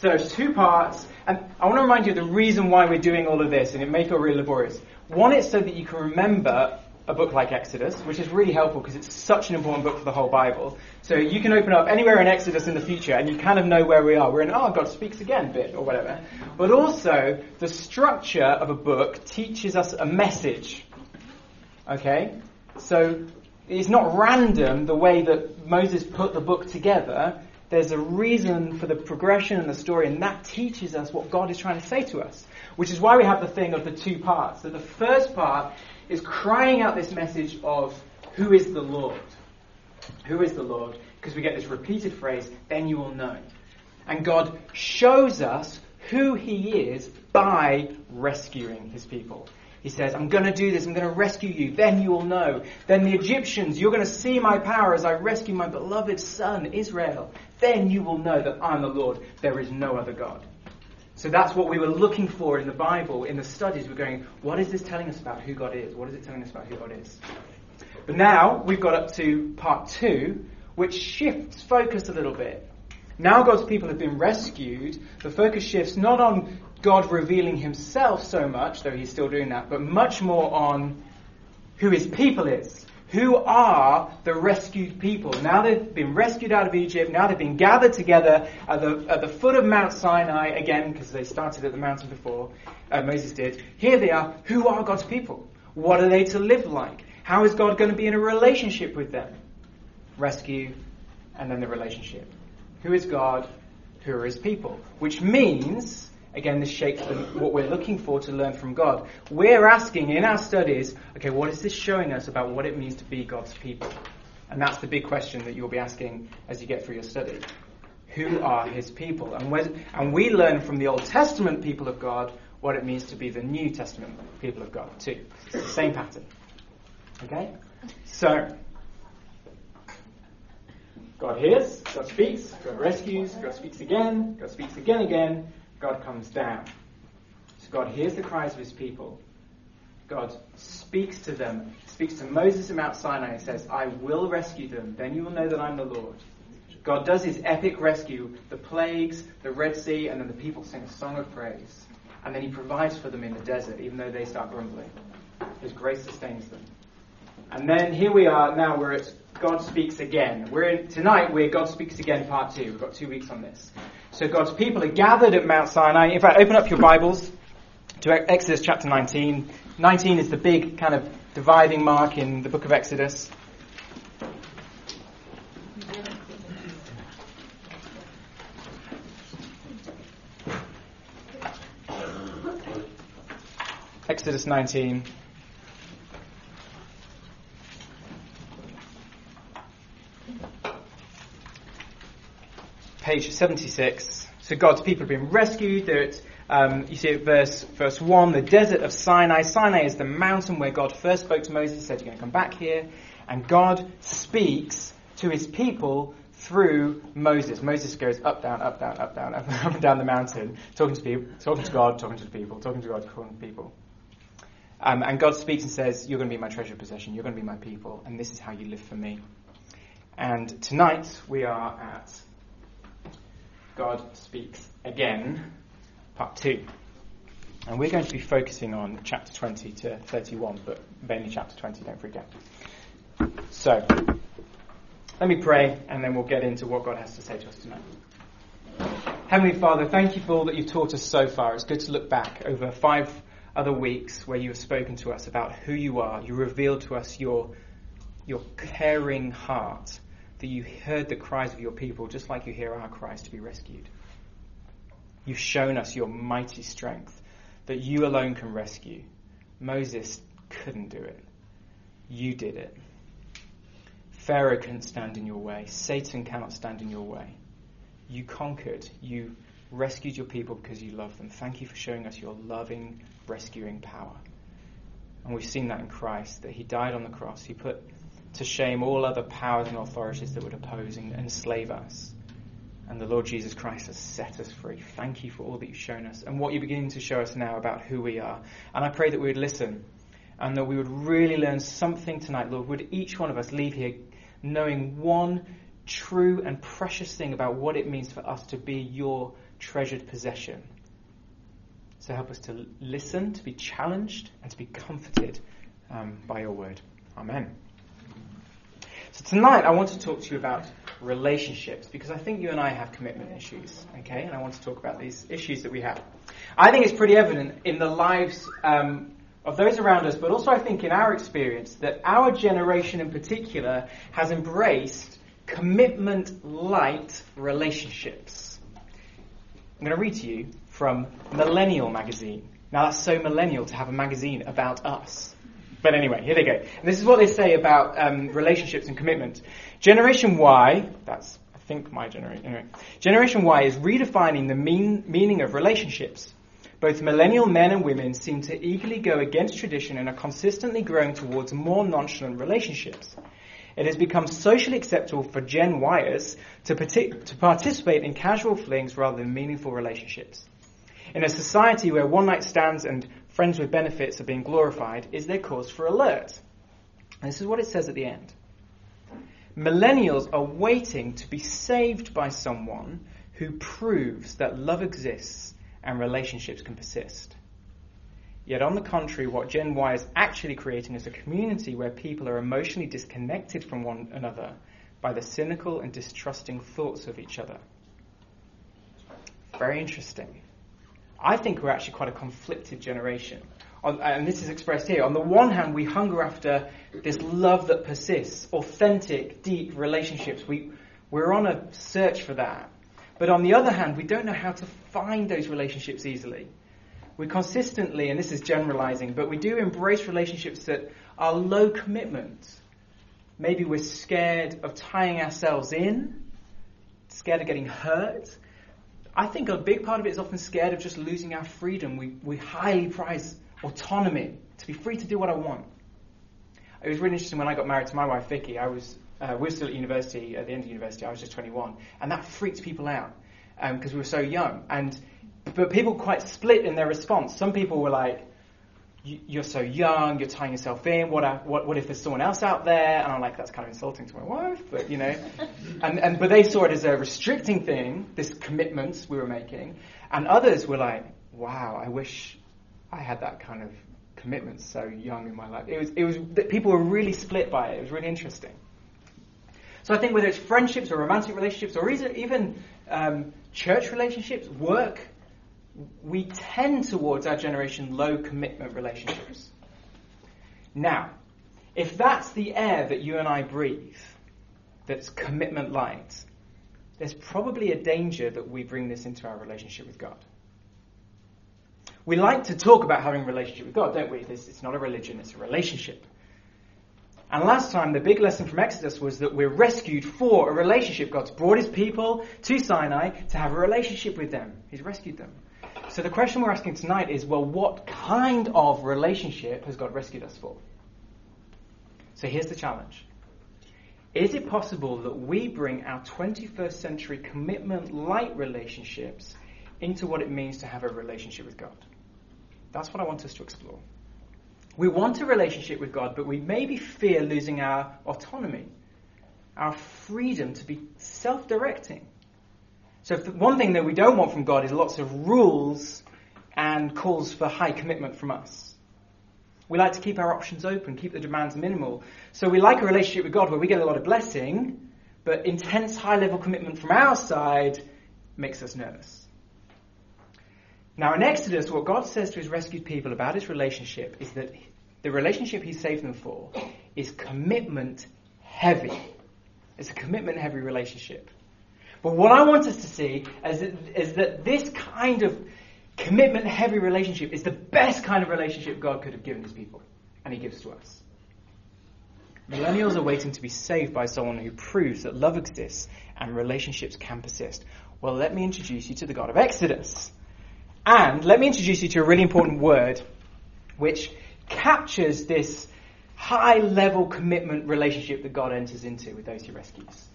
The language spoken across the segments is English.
So there's two parts, and I want to remind you of the reason why we're doing all of this, and it may feel really laborious. One, it's so that you can remember a book like Exodus, which is really helpful because it's such an important book for the whole Bible. So you can open up anywhere in Exodus in the future and you kind of know where we are. We're in, oh, God speaks again bit or whatever. But also, the structure of a book teaches us a message. Okay? So it's not random the way that Moses put the book together. There's a reason for the progression and the story, and that teaches us what God is trying to say to us. Which is why we have the thing of the two parts. So the first part is crying out this message of who is the Lord? Who is the Lord? Because we get this repeated phrase, then you will know. And God shows us who He is by rescuing His people. He says, I'm going to do this, I'm going to rescue you, then you will know. Then the Egyptians, you're going to see my power as I rescue my beloved son, Israel. Then you will know that I'm the Lord, there is no other God. So that's what we were looking for in the Bible, in the studies. We're going, what is this telling us about who God is? What is it telling us about who God is? But now we've got up to part two, which shifts focus a little bit. Now God's people have been rescued. The focus shifts not on God revealing himself so much, though he's still doing that, but much more on who his people is. Who are the rescued people? Now they've been rescued out of Egypt. Now they've been gathered together at the, at the foot of Mount Sinai again, because they started at the mountain before, uh, Moses did. Here they are. Who are God's people? What are they to live like? How is God going to be in a relationship with them? Rescue, and then the relationship. Who is God? Who are his people? Which means Again, this shapes the, what we're looking for to learn from God. We're asking in our studies, okay, what is this showing us about what it means to be God's people? And that's the big question that you'll be asking as you get through your study. Who are his people? And, and we learn from the Old Testament people of God what it means to be the New Testament people of God, too. It's the same pattern. Okay? So, God hears, God speaks, God rescues, God speaks again, God speaks again again, God comes down. So God hears the cries of his people. God speaks to them, speaks to Moses at Mount Sinai and says, I will rescue them. Then you will know that I'm the Lord. God does his epic rescue, the plagues, the Red Sea, and then the people sing a song of praise. And then he provides for them in the desert, even though they start grumbling. His grace sustains them. And then here we are now where it's God speaks again. We're in, tonight we're God speaks again part two. We've got two weeks on this. So God's people are gathered at Mount Sinai. In fact, open up your Bibles to Exodus chapter 19. 19 is the big kind of dividing mark in the book of Exodus. Exodus 19. Page 76. So God's people have been rescued. Um, you see at verse, verse 1, the desert of Sinai. Sinai is the mountain where God first spoke to Moses, said, You're going to come back here. And God speaks to his people through Moses. Moses goes up, down, up, down, up, down, up, up and down the mountain, talking to people, talking to God, talking to the people, talking to God, talking to people. Um, and God speaks and says, You're going to be my treasure possession. You're going to be my people. And this is how you live for me. And tonight we are at God Speaks Again, part two. And we're going to be focusing on chapter 20 to 31, but mainly chapter 20, don't forget. So, let me pray, and then we'll get into what God has to say to us tonight. Heavenly Father, thank you for all that you've taught us so far. It's good to look back over five other weeks where you have spoken to us about who you are. You revealed to us your, your caring heart that you heard the cries of your people just like you hear our cries to be rescued. You've shown us your mighty strength, that you alone can rescue. Moses couldn't do it. You did it. Pharaoh couldn't stand in your way. Satan cannot stand in your way. You conquered. You rescued your people because you love them. Thank you for showing us your loving, rescuing power. And we've seen that in Christ, that He died on the cross. He put to shame all other powers and authorities that would oppose and enslave us. And the Lord Jesus Christ has set us free. Thank you for all that you've shown us and what you're beginning to show us now about who we are. And I pray that we would listen and that we would really learn something tonight, Lord. Would each one of us leave here knowing one true and precious thing about what it means for us to be your treasured possession. So help us to listen, to be challenged, and to be comforted um, by your word. Amen. So tonight I want to talk to you about relationships because I think you and I have commitment issues, okay? And I want to talk about these issues that we have. I think it's pretty evident in the lives um, of those around us, but also I think in our experience that our generation in particular has embraced commitment light relationships. I'm going to read to you from Millennial magazine. Now that's so millennial to have a magazine about us. But anyway, here they go. And this is what they say about um, relationships and commitment. Generation Y, that's I think my generation. Anyway, Generation Y is redefining the mean, meaning of relationships. Both millennial men and women seem to eagerly go against tradition and are consistently growing towards more nonchalant relationships. It has become socially acceptable for Gen Yers to, partic- to participate in casual flings rather than meaningful relationships. In a society where one night stands and friends with benefits are being glorified, is there cause for alert? And this is what it says at the end. Millennials are waiting to be saved by someone who proves that love exists and relationships can persist. Yet, on the contrary, what Gen Y is actually creating is a community where people are emotionally disconnected from one another by the cynical and distrusting thoughts of each other. Very interesting. I think we're actually quite a conflicted generation. On, and this is expressed here. On the one hand, we hunger after this love that persists, authentic, deep relationships. We, we're on a search for that. But on the other hand, we don't know how to find those relationships easily. We consistently, and this is generalizing, but we do embrace relationships that are low commitment. Maybe we're scared of tying ourselves in, scared of getting hurt, I think a big part of it is often scared of just losing our freedom. We, we highly prize autonomy, to be free to do what I want. It was really interesting when I got married to my wife Vicky. I was uh, we were still at university at the end of university. I was just 21, and that freaked people out because um, we were so young. And but people quite split in their response. Some people were like, you're so young, you're tying yourself in. What, what, what if there's someone else out there? And I'm like, that's kind of insulting to my wife, but you know. and, and but they saw it as a restricting thing, this commitment we were making. And others were like, wow, I wish I had that kind of commitment so young in my life. It was, it was, people were really split by it. It was really interesting. So I think whether it's friendships or romantic relationships or even um, church relationships, work, we tend towards our generation low commitment relationships. Now, if that's the air that you and I breathe, that's commitment light, there's probably a danger that we bring this into our relationship with God. We like to talk about having a relationship with God, don't we? It's not a religion, it's a relationship. And last time, the big lesson from Exodus was that we're rescued for a relationship. God's brought his people to Sinai to have a relationship with them. He's rescued them. So the question we're asking tonight is well, what kind of relationship has God rescued us for? So here's the challenge Is it possible that we bring our 21st century commitment light relationships into what it means to have a relationship with God? That's what I want us to explore. We want a relationship with God, but we maybe fear losing our autonomy, our freedom to be self directing. So one thing that we don't want from God is lots of rules and calls for high commitment from us. We like to keep our options open, keep the demands minimal. So we like a relationship with God where we get a lot of blessing, but intense high level commitment from our side makes us nervous. Now in Exodus, what God says to his rescued people about his relationship is that the relationship he saved them for is commitment heavy. It's a commitment heavy relationship. But what I want us to see is that, is that this kind of commitment heavy relationship is the best kind of relationship God could have given his people, and he gives to us. Millennials are waiting to be saved by someone who proves that love exists and relationships can persist. Well, let me introduce you to the God of Exodus. And let me introduce you to a really important word which captures this high level commitment relationship that God enters into with those he rescues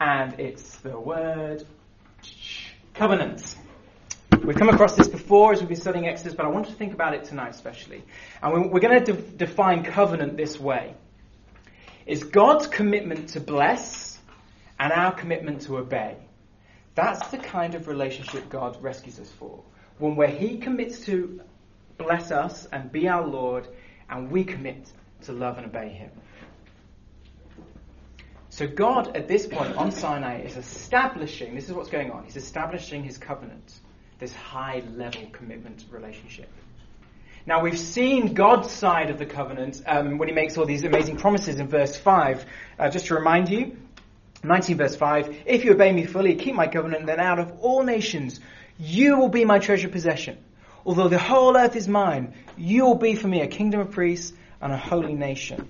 and it's the word covenant. We've come across this before as we've been studying Exodus, but I want to think about it tonight especially. And we're going to de- define covenant this way. it's God's commitment to bless and our commitment to obey. That's the kind of relationship God rescues us for. One where He commits to bless us and be our Lord, and we commit to love and obey Him. So God, at this point on Sinai, is establishing, this is what's going on, He's establishing His covenant, this high level commitment relationship. Now we've seen God's side of the covenant um, when He makes all these amazing promises in verse 5. Uh, just to remind you, 19 verse 5, if you obey me fully, keep my covenant, then out of all nations you will be my treasure possession. Although the whole earth is mine, you will be for me a kingdom of priests and a holy nation.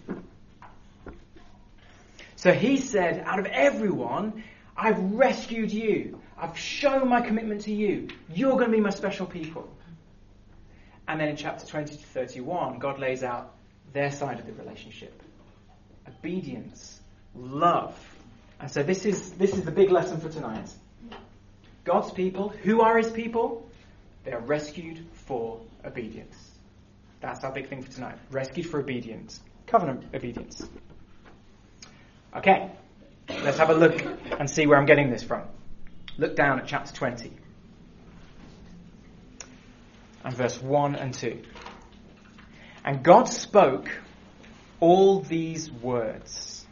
So he said, out of everyone, I've rescued you. I've shown my commitment to you. You're going to be my special people. And then in chapter 20 to 31, God lays out their side of the relationship obedience, love. And so this is, this is the big lesson for tonight. God's people, who are his people? They are rescued for obedience. That's our big thing for tonight. Rescued for obedience. Covenant obedience. Okay, let's have a look and see where I'm getting this from. Look down at chapter 20 and verse 1 and 2. And God spoke all these words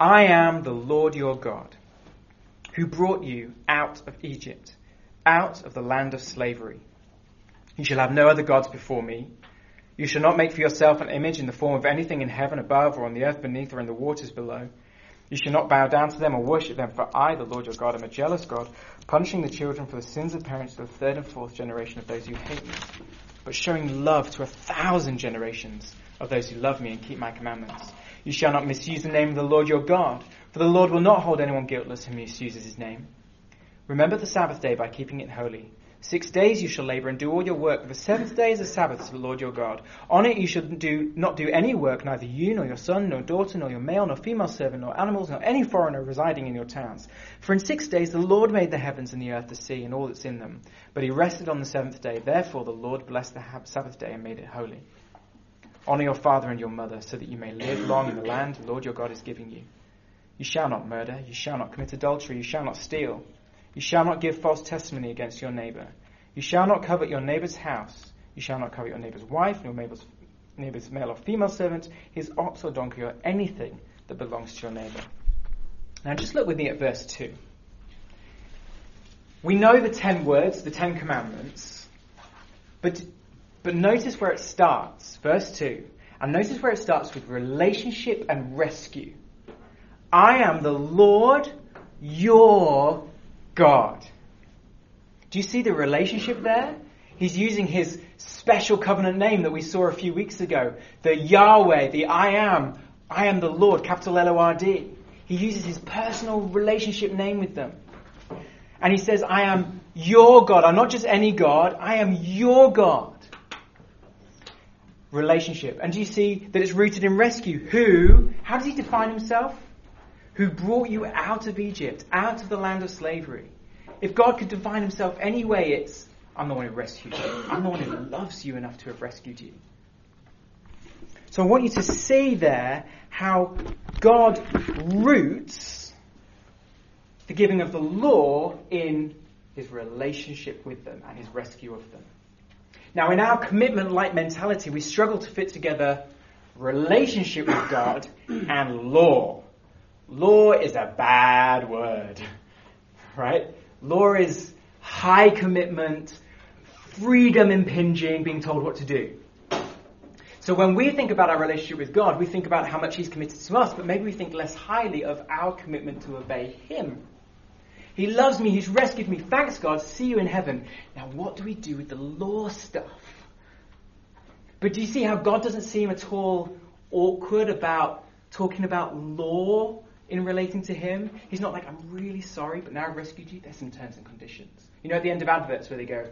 I am the Lord your God, who brought you out of Egypt, out of the land of slavery. You shall have no other gods before me. You shall not make for yourself an image in the form of anything in heaven above, or on the earth beneath, or in the waters below. You shall not bow down to them or worship them, for I, the Lord your God, am a jealous God, punishing the children for the sins of parents to the third and fourth generation of those who hate me, but showing love to a thousand generations of those who love me and keep my commandments. You shall not misuse the name of the Lord your God, for the Lord will not hold anyone guiltless who misuses his name. Remember the Sabbath day by keeping it holy. Six days you shall labor and do all your work, but the seventh day is a Sabbath to the Lord your God. On it you shall do, not do any work, neither you, nor your son, nor daughter, nor your male, nor female servant, nor animals, nor any foreigner residing in your towns. For in six days the Lord made the heavens and the earth, the sea, and all that's in them. But he rested on the seventh day. Therefore the Lord blessed the Sabbath day and made it holy. Honor your father and your mother, so that you may live long in the land the Lord your God is giving you. You shall not murder, you shall not commit adultery, you shall not steal. You shall not give false testimony against your neighbor. You shall not covet your neighbor's house. You shall not covet your neighbor's wife, nor neighbor's, neighbor's male or female servant, his ox or donkey, or anything that belongs to your neighbor. Now just look with me at verse 2. We know the ten words, the ten commandments, but, but notice where it starts. Verse 2. And notice where it starts with relationship and rescue. I am the Lord your God. Do you see the relationship there? He's using his special covenant name that we saw a few weeks ago. The Yahweh, the I am. I am the Lord, capital L O R D. He uses his personal relationship name with them. And he says, I am your God. I'm not just any God, I am your God. Relationship. And do you see that it's rooted in rescue? Who, how does he define himself? Who brought you out of Egypt, out of the land of slavery. If God could define himself any way, it's, I'm the one who rescued you. I'm the one who loves you enough to have rescued you. So I want you to see there how God roots the giving of the law in his relationship with them and his rescue of them. Now, in our commitment like mentality, we struggle to fit together relationship with God and law. Law is a bad word, right? Law is high commitment, freedom impinging, being told what to do. So when we think about our relationship with God, we think about how much He's committed to us, but maybe we think less highly of our commitment to obey Him. He loves me, He's rescued me. Thanks, God. See you in heaven. Now, what do we do with the law stuff? But do you see how God doesn't seem at all awkward about talking about law in relating to him. He's not like, I'm really sorry, but now I've rescued you. There's some terms and conditions. You know, at the end of adverts where they go,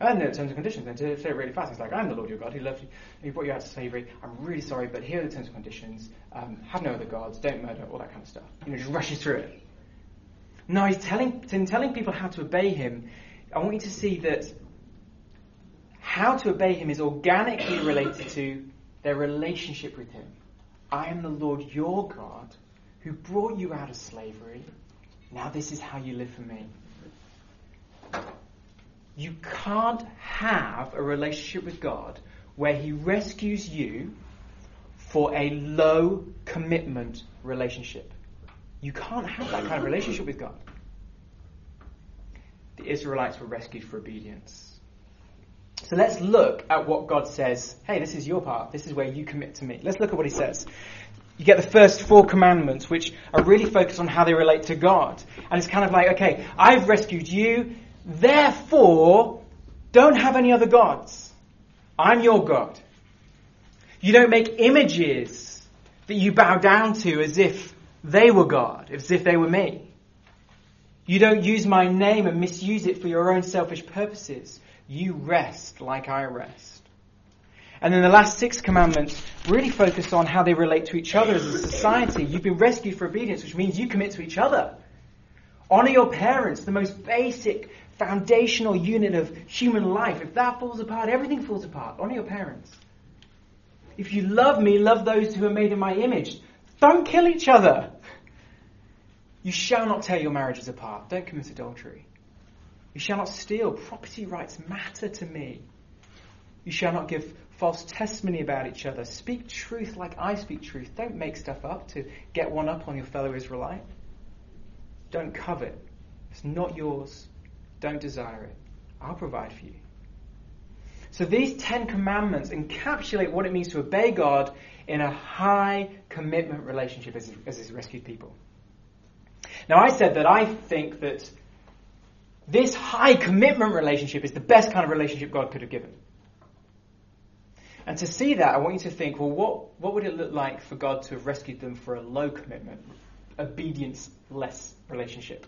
oh, no, terms and conditions. And to say it really fast, it's like, I'm the Lord your God who loves you, He brought you out of slavery. I'm really sorry, but here are the terms and conditions. Um, have no other gods, don't murder, all that kind of stuff. You know, just rushes through it. No, he's telling, in telling people how to obey him, I want you to see that how to obey him is organically related to their relationship with him. I am the Lord your God who brought you out of slavery. Now this is how you live for me. You can't have a relationship with God where He rescues you for a low commitment relationship. You can't have that kind of relationship with God. The Israelites were rescued for obedience. So let's look at what God says. Hey, this is your part. This is where you commit to me. Let's look at what He says. You get the first four commandments, which are really focused on how they relate to God. And it's kind of like, okay, I've rescued you, therefore, don't have any other gods. I'm your God. You don't make images that you bow down to as if they were God, as if they were me. You don't use my name and misuse it for your own selfish purposes. You rest like I rest. And then the last six commandments really focus on how they relate to each other as a society. You've been rescued for obedience, which means you commit to each other. Honor your parents, the most basic, foundational unit of human life. If that falls apart, everything falls apart. Honor your parents. If you love me, love those who are made in my image. Don't kill each other. You shall not tear your marriages apart. Don't commit adultery. You shall not steal. Property rights matter to me. You shall not give false testimony about each other. Speak truth like I speak truth. Don't make stuff up to get one up on your fellow Israelite. Don't covet. It's not yours. Don't desire it. I'll provide for you. So these Ten Commandments encapsulate what it means to obey God in a high commitment relationship as, as his rescued people. Now I said that I think that this high commitment relationship is the best kind of relationship God could have given. And to see that, I want you to think, well, what, what would it look like for God to have rescued them for a low commitment, obedience less relationship?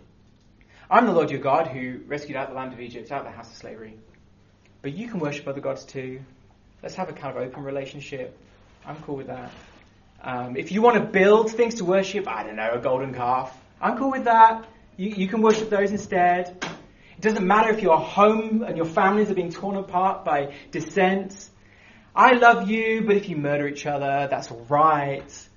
I'm the Lord your God who rescued out the land of Egypt, out of the house of slavery. But you can worship other gods too. Let's have a kind of open relationship. I'm cool with that. Um, if you want to build things to worship, I don't know, a golden calf, I'm cool with that. You, you can worship those instead. It doesn't matter if your home and your families are being torn apart by dissent. I love you, but if you murder each other, that's alright.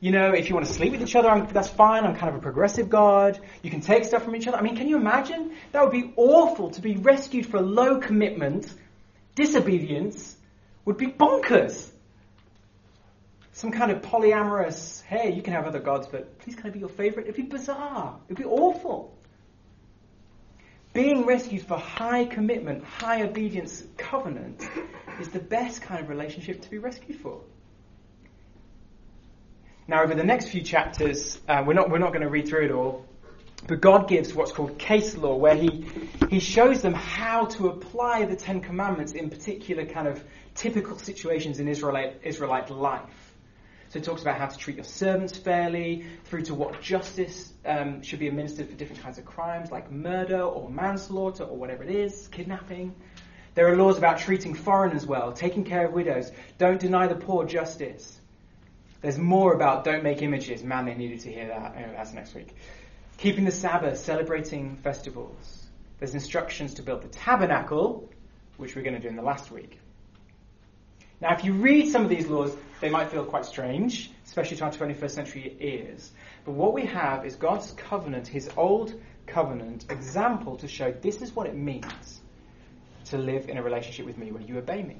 You know, if you want to sleep with each other, I'm, that's fine. I'm kind of a progressive God. You can take stuff from each other. I mean, can you imagine? That would be awful to be rescued for low commitment. Disobedience would be bonkers. Some kind of polyamorous, hey, you can have other gods, but please can I be your favorite? It'd be bizarre. It'd be awful. Being rescued for high commitment, high obedience covenant is the best kind of relationship to be rescued for. Now, over the next few chapters, uh, we're not, we're not going to read through it all, but God gives what's called case law, where he, he shows them how to apply the Ten Commandments in particular kind of typical situations in Israelite, Israelite life. So it talks about how to treat your servants fairly, through to what justice um, should be administered for different kinds of crimes, like murder or manslaughter or whatever it is, kidnapping. There are laws about treating foreigners well, taking care of widows, don't deny the poor justice. There's more about don't make images. Man, they needed to hear that. Anyway, that's next week. Keeping the Sabbath, celebrating festivals. There's instructions to build the tabernacle, which we're going to do in the last week. Now, if you read some of these laws, they might feel quite strange, especially to our 21st century ears. But what we have is God's covenant, His old covenant example to show this is what it means to live in a relationship with me when you obey me.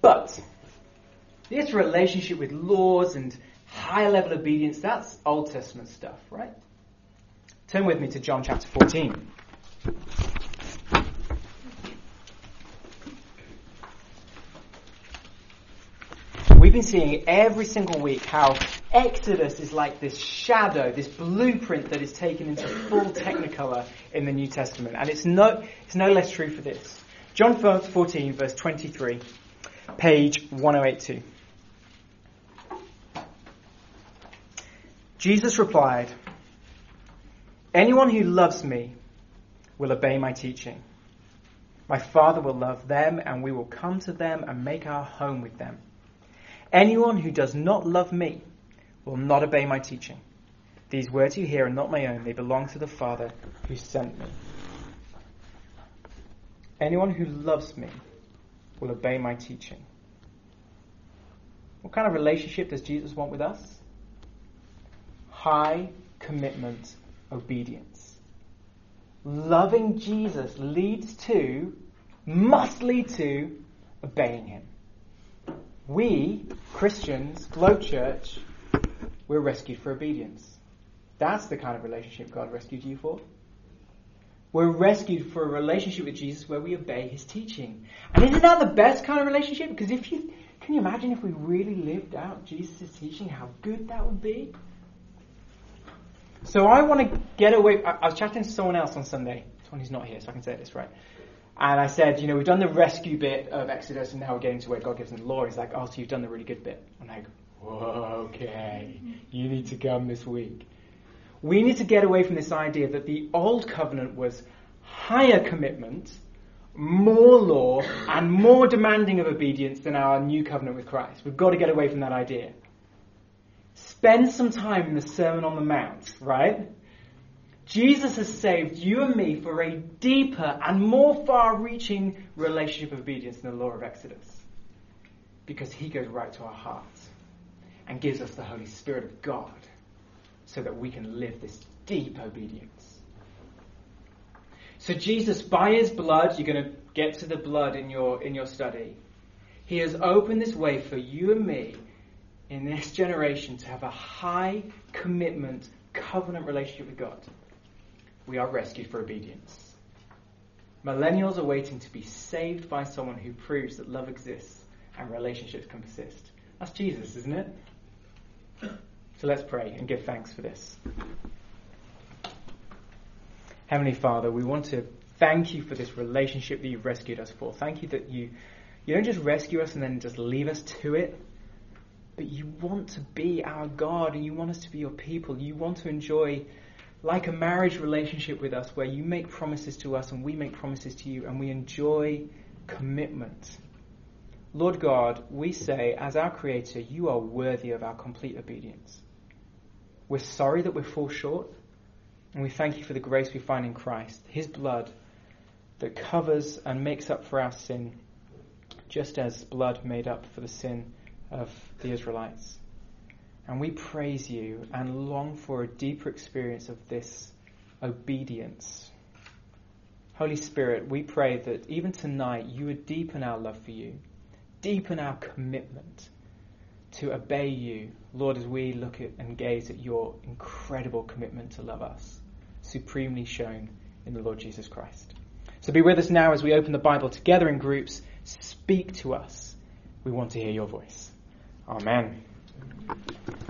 But this relationship with laws and high level obedience, that's Old Testament stuff, right? Turn with me to John chapter 14. We've been seeing every single week how Exodus is like this shadow, this blueprint that is taken into full technicolor in the New Testament. And it's no, it's no less true for this. John 14, verse 23, page 1082. Jesus replied, Anyone who loves me will obey my teaching. My Father will love them, and we will come to them and make our home with them. Anyone who does not love me will not obey my teaching. These words you hear are not my own, they belong to the Father who sent me. Anyone who loves me will obey my teaching. What kind of relationship does Jesus want with us? High commitment obedience. Loving Jesus leads to, must lead to, obeying Him. We, Christians, Globe Church, we're rescued for obedience. That's the kind of relationship God rescued you for. We're rescued for a relationship with Jesus where we obey His teaching. And isn't that the best kind of relationship? Because if you, can you imagine if we really lived out Jesus' teaching, how good that would be? So I want to get away. I, was chatting to someone else on Sunday, someone who's not here, so I can say this right. And I said, you know, we've done the rescue bit of Exodus, and now we're getting to where God gives them the law. He's like, oh, so you've done the really good bit. I'm like, okay, you need to come this week. We need to get away from this idea that the old covenant was higher commitment, more law, and more demanding of obedience than our new covenant with Christ. We've got to get away from that idea. Spend some time in the Sermon on the Mount, right? Jesus has saved you and me for a deeper and more far reaching relationship of obedience than the law of Exodus. Because he goes right to our hearts and gives us the Holy Spirit of God so that we can live this deep obedience. So Jesus, by his blood, you're going to get to the blood in your, in your study. He has opened this way for you and me in this generation to have a high commitment, covenant relationship with God. We are rescued for obedience. Millennials are waiting to be saved by someone who proves that love exists and relationships can persist. That's Jesus, isn't it? So let's pray and give thanks for this. Heavenly Father, we want to thank you for this relationship that you've rescued us for. Thank you that you, you don't just rescue us and then just leave us to it, but you want to be our God and you want us to be your people. You want to enjoy, like a marriage relationship with us, where you make promises to us and we make promises to you and we enjoy commitment. Lord God, we say, as our Creator, you are worthy of our complete obedience. We're sorry that we fall short, and we thank you for the grace we find in Christ, His blood that covers and makes up for our sin, just as blood made up for the sin of the Israelites. And we praise you and long for a deeper experience of this obedience. Holy Spirit, we pray that even tonight you would deepen our love for you deepen our commitment to obey you, Lord, as we look at and gaze at your incredible commitment to love us, supremely shown in the Lord Jesus Christ. So be with us now as we open the Bible together in groups. Speak to us. We want to hear your voice. Amen.